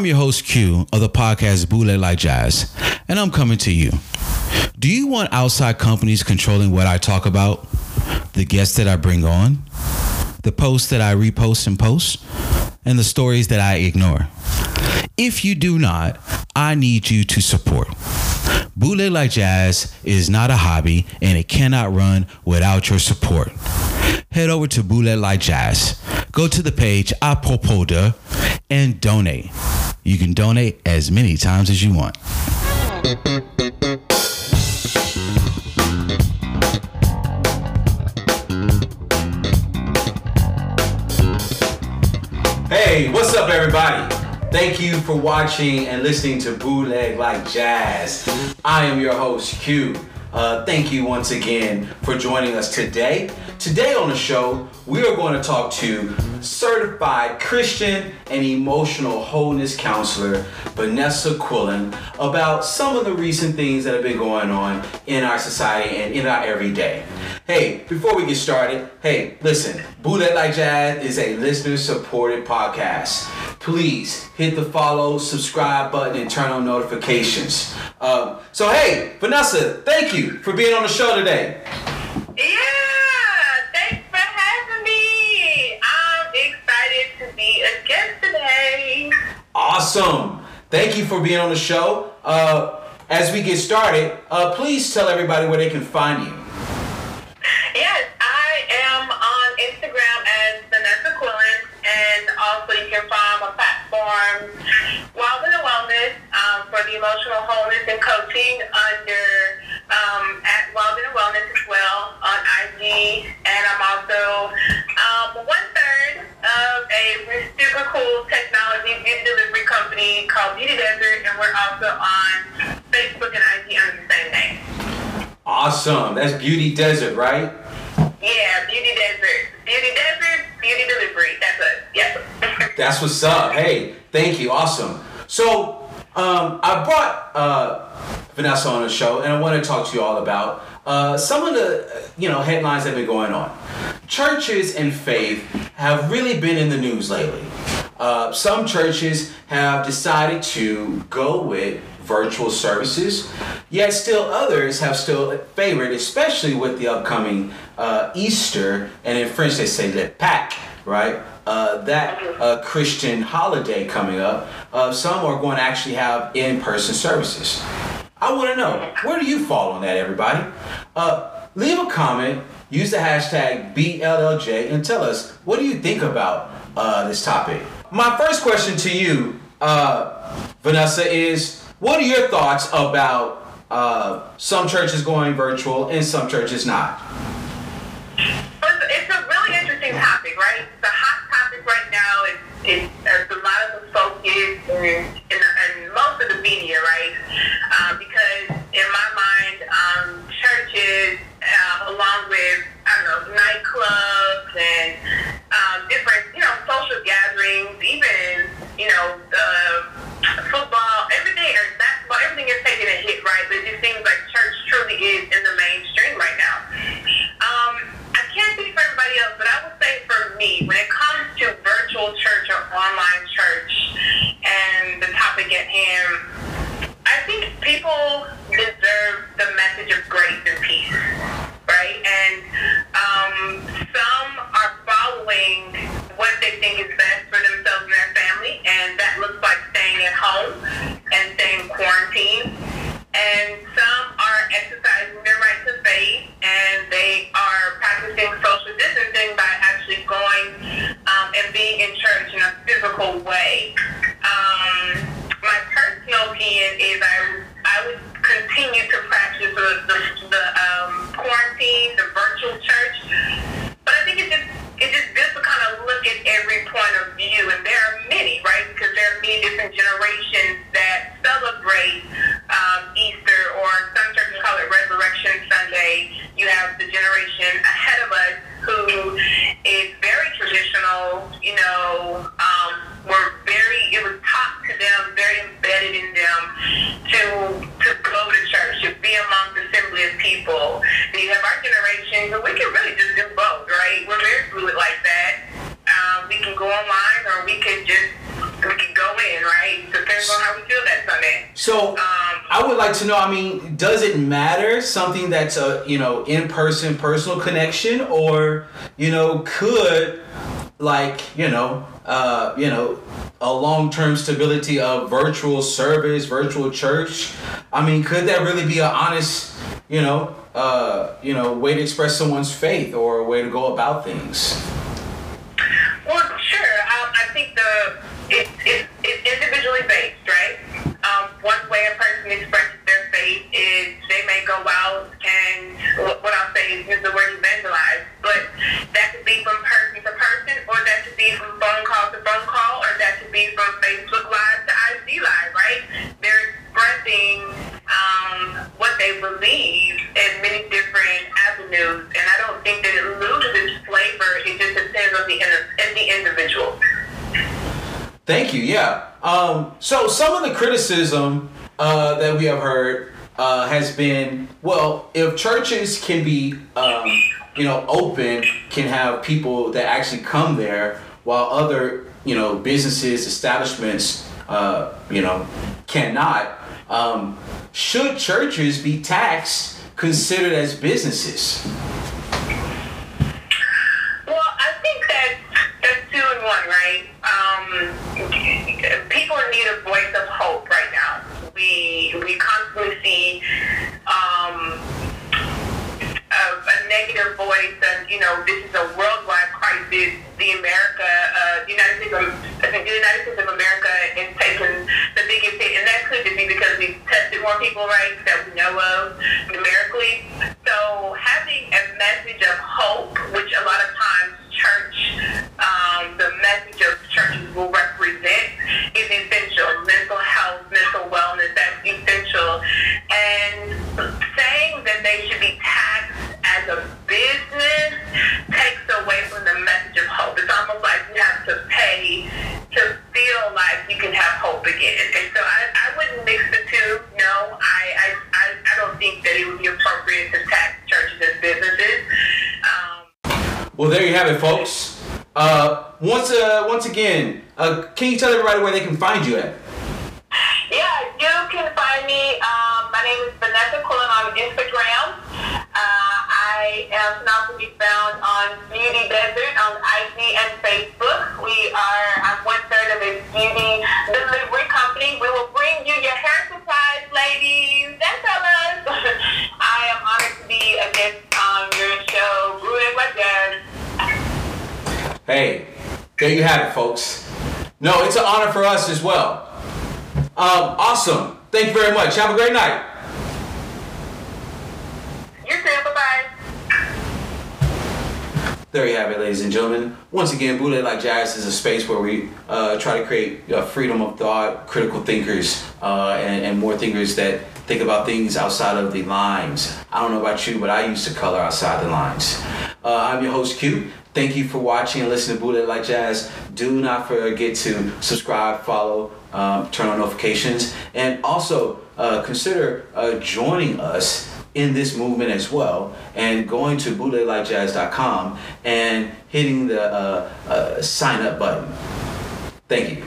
I'm your host Q of the podcast Bootleg Like Jazz, and I'm coming to you. Do you want outside companies controlling what I talk about? The guests that I bring on? The posts that I repost and post? And the stories that I ignore? If you do not, I need you to support. Bootleg Like Jazz is not a hobby and it cannot run without your support. Head over to Bootleg Like Jazz. Go to the page Apopoda and donate. You can donate as many times as you want. Hey, what's up, everybody? Thank you for watching and listening to Bootleg Like Jazz. I am your host, Q. Uh, thank you once again for joining us today. Today on the show, we are going to talk to certified Christian and emotional wholeness counselor Vanessa Quillin about some of the recent things that have been going on in our society and in our everyday. Hey, before we get started, hey, listen, Bootleg Like Jazz is a listener supported podcast. Please hit the follow, subscribe button, and turn on notifications. Um, so, hey, Vanessa, thank you for being on the show today. Yeah, thanks for having me. I'm excited to be a guest today. Awesome. Thank you for being on the show. Uh, as we get started, uh, please tell everybody where they can find you. Yes, I am on Instagram as Vanessa Quillin, and also you can find my platform, Wellness and Wellness, um, for the emotional wholeness and coaching under um, at Wellness and Wellness as well on IG, and I'm also um, one third of a super cool technology beauty delivery company called Beauty Desert, and we're also on Facebook and IG under the same name. Awesome. That's Beauty Desert, right? Yeah, Beauty Desert. Beauty Desert, Beauty Delivery. That's it. Yes. That's what's up. Hey, thank you. Awesome. So, um, I brought uh, Vanessa on the show, and I want to talk to you all about uh, some of the you know headlines that have been going on. Churches and faith have really been in the news lately. Uh, some churches have decided to go with virtual services, yet still others have still favored, especially with the upcoming uh, Easter, and in French they say Le Pâques, right? Uh, that uh, Christian holiday coming up. Uh, some are going to actually have in-person services. I want to know where do you fall on that, everybody? Uh, leave a comment. Use the hashtag BLLJ and tell us what do you think about uh, this topic. My first question to you, uh, Vanessa, is what are your thoughts about some churches going virtual and some churches not? It's, it's a really interesting topic, right? A hot topic right now. It's, it's, there's a lot of the focus in, in, in most of the media, right? Uh, because in my mind, um, churches, uh, along with I don't know nightclubs and um, different you know social gatherings, even you know the football, everything or basketball, everything is taking a hit, right? But it just seems like church truly is in the mainstream right now. Um, I can't speak for everybody else, but I would say for me, when it comes to virtual church or online church and the topic at hand, I think people deserve the message of grace and peace, right? And um, some are following what they think is best for themselves and their family, and that looks like staying at home and staying quarantined. And some are exercising their right to faith, and they are practicing social distancing by actually going um, and being in church in a physical way. Um, my personal opinion is I, I would continue to practice the, the, the um, quarantine, the virtual church. But I think it's just, it's just good to kind of look at every point of view. And there are many, right? Because there are many different generations that celebrate um, Easter, or some churches call it Resurrection Sunday. You have the generation ahead of us who is very traditional, you know, um, were very, it was taught to them, very embedded in them to to go to church, to be among the assembly of people. Then you have our generation who we can really just do both, right? We're very fluid like that. Um, we can go online or we can just, we can go in, right? To sense on that. So I would like to know. I mean, does it matter something that's a you know in person personal connection, or you know could like you know uh, you know a long term stability of virtual service, virtual church? I mean, could that really be an honest you know uh, you know way to express someone's faith or a way to go about things? Well, sure. Um, I think the it, it, it's individually based, right? Um, one way a person expresses their faith is they may go out and what what I'll say is use the word evangelize, but that could be from person to person, or that could be from phone call to phone call, or that could be from Facebook Live to IG Live, right? They're expressing um, what they believe in many different avenues, and I don't think that it loses its flavor. It just depends on the in- in the individual. Thank you. Yeah. Um, so some of the criticism uh, that we have heard uh, has been, well, if churches can be, um, you know, open, can have people that actually come there, while other, you know, businesses, establishments, uh, you know, cannot. Um, should churches be taxed, considered as businesses? Well, I think that that's two in one, right? Um, people need a voice of hope right now. We we constantly see um, a, a negative voice, and you know this is a worldwide crisis. The America, uh, United States, of, the United States of America is taking the biggest hit, and that could just be because we've tested more people, right, that we know of numerically. So having a message of hope, which a lot of times church, um, the message of churches will represent, is essential. Mental health, mental wellness, that's essential. And saying that they should be taxed as a business takes away from the message of hope. It's almost like you have to pay to feel like you can have hope again. And so I, I wouldn't mix the two. No, I, I, I, I don't think that it would be appropriate to tax churches as businesses. Um, Well, there you have it, folks. Uh, once, uh, once again, uh, can you tell everybody where they can find you at? Yeah, you can find me. Um, my name is Vanessa Quillin on Instagram. Uh, I am can also be found on Beauty Desert on IG and Facebook. We are I'm one third of a beauty delivery company. We will bring you your hair supplies, ladies and fellas. Hey, there you have it, folks. No, it's an honor for us as well. Um, awesome. Thank you very much. Have a great night. You too. Bye bye. There you have it, ladies and gentlemen. Once again, Bootleg Like Jazz is a space where we uh, try to create uh, freedom of thought, critical thinkers, uh, and, and more thinkers that think about things outside of the lines. I don't know about you, but I used to color outside the lines. Uh, I'm your host, Q. Thank you for watching and listening to Bootleg Like Jazz. Do not forget to subscribe, follow, um, turn on notifications, and also uh, consider uh, joining us in this movement as well and going to bootleglikejazz.com and hitting the uh, uh, sign up button. Thank you.